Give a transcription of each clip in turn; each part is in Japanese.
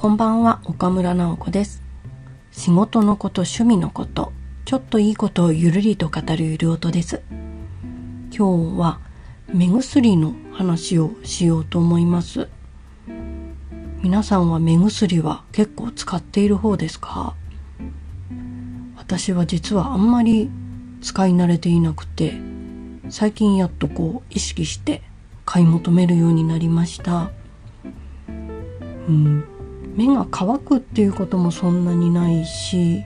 こんばんは、岡村直子です。仕事のこと、趣味のこと、ちょっといいことをゆるりと語るゆる音です。今日は目薬の話をしようと思います。皆さんは目薬は結構使っている方ですか？私は実はあんまり使い慣れていなくて、最近やっとこう意識して買い求めるようになりました。うん、目が乾くっていうこともそんなにないし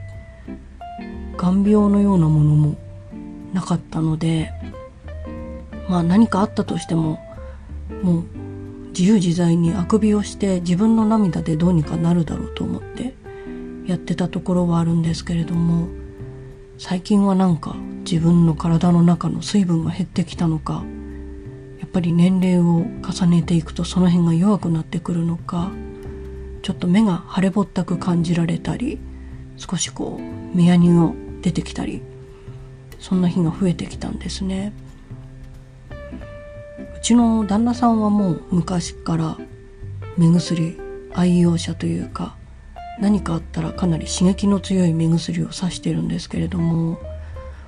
眼病のようなものもなかったのでまあ何かあったとしてももう自由自在にあくびをして自分の涙でどうにかなるだろうと思ってやってたところはあるんですけれども最近はなんか自分の体の中の水分が減ってきたのかやっぱり年齢を重ねていくとその辺が弱くなってくるのかちょっと目が腫れぼったく感じられたり少しこう目やにが出てきたりそんな日が増えてきたんですね。うちの旦那さんはもう昔から目薬愛用者というか何かあったらかなり刺激の強い目薬をさしてるんですけれども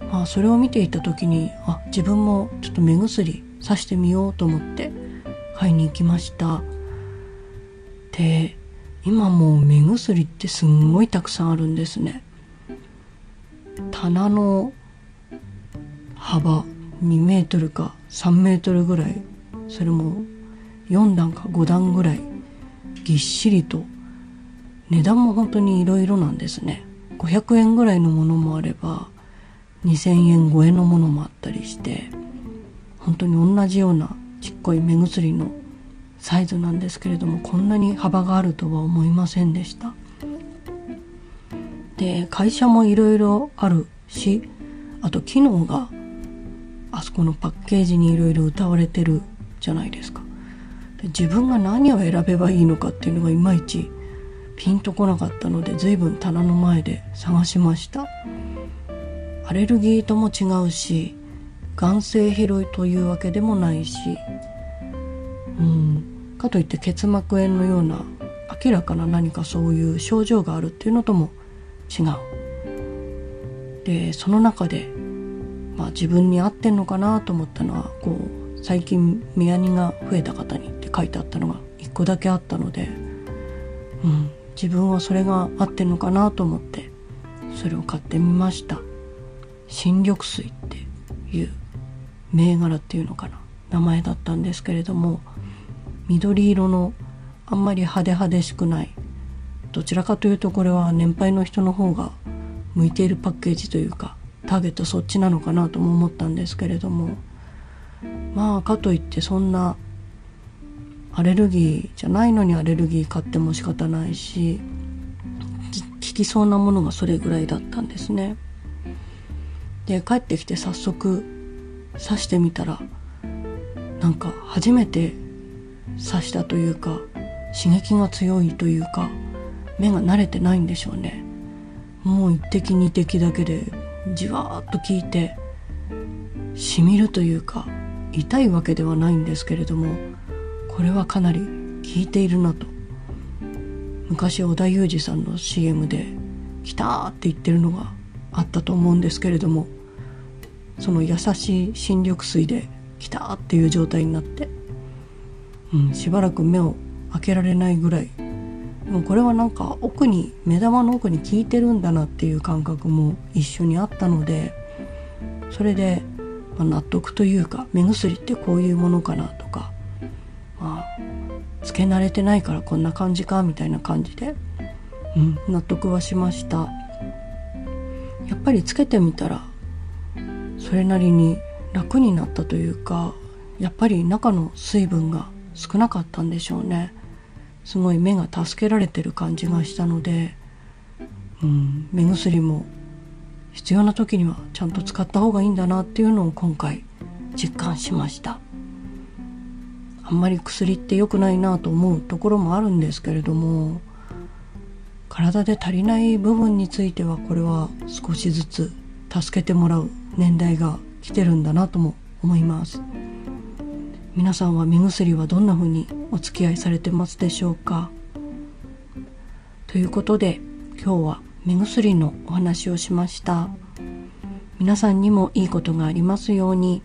まあそれを見ていた時にあ自分もちょっと目薬さしてみようと思って買いに行きました。で今もう目薬ってすんごいたくさんあるんですね。棚の幅2メートルか3メートルぐらいそれも4段か5段ぐらいぎっしりと値段も本当にいろいろなんですね。500円ぐらいのものもあれば2000円超えのものもあったりして本当に同じようなちっこい目薬のサイズなんですけれどもこんなに幅があるとは思いませんでした。で会社もいろいろあるしあと機能があそこのパッケージにいろいろ歌われてるじゃないですか。で自分が何を選べばいいのかっていうのがいまいちピンとこなかったので随分棚の前で探しました。アレルギーとも違うし眼性疲労というわけでもないしうん。かといって結膜炎のような明らかな何かそういう症状があるっていうのとも違う。でその中で、まあ、自分に合ってんのかなと思ったのはこう最近目やにが増えた方にって書いてあったのが一個だけあったので、うん、自分はそれが合ってんのかなと思ってそれを買ってみました。新緑水っていう銘柄っていうのかな名前だったんですけれども緑色のあんまり派手派手しくない。どちらかというとこれは年配の人の方が向いているパッケージというかターゲットそっちなのかなとも思ったんですけれども。まあかといってそんなアレルギーじゃないのにアレルギー買っても仕方ないし効きそうなものがそれぐらいだったんですね。で帰ってきて早速刺してみたらなんか初めて刺したというか刺激が強いというか目が慣れてないんでしょうねもう一滴二滴だけでじわーっと効いてしみるというか痛いわけではないんですけれどもこれはかなり効いているなと昔織田裕二さんの CM で「来た!」って言ってるのがあったと思うんですけれどもその優しい新緑水で「来た!」っていう状態になって、うん、しばらく目を開けられないぐらい。でもこれはなんか奥に目玉の奥に効いてるんだなっていう感覚も一緒にあったのでそれで、まあ、納得というか目薬ってこういうものかなとかまあつけ慣れてないからこんな感じかみたいな感じで、うん、納得はしました。やっぱりつけてみたらそれなりに楽になったというかやっぱり中の水分が少なかったんでしょうね。すごい目が助けられてる感じがしたので、うん、目薬も必要な時にはちゃんと使った方がいいんだなっていうのを今回実感しました。あんまり薬って良くないなと思うところもあるんですけれども体で足りない部分についてはこれは少しずつ助けてもらう年代が来てるんだなとも思います。皆さんは目薬はどんな風にお付き合いされてますでしょうか？ということで今日は目薬のお話をしました皆さんにもいいことがありますように。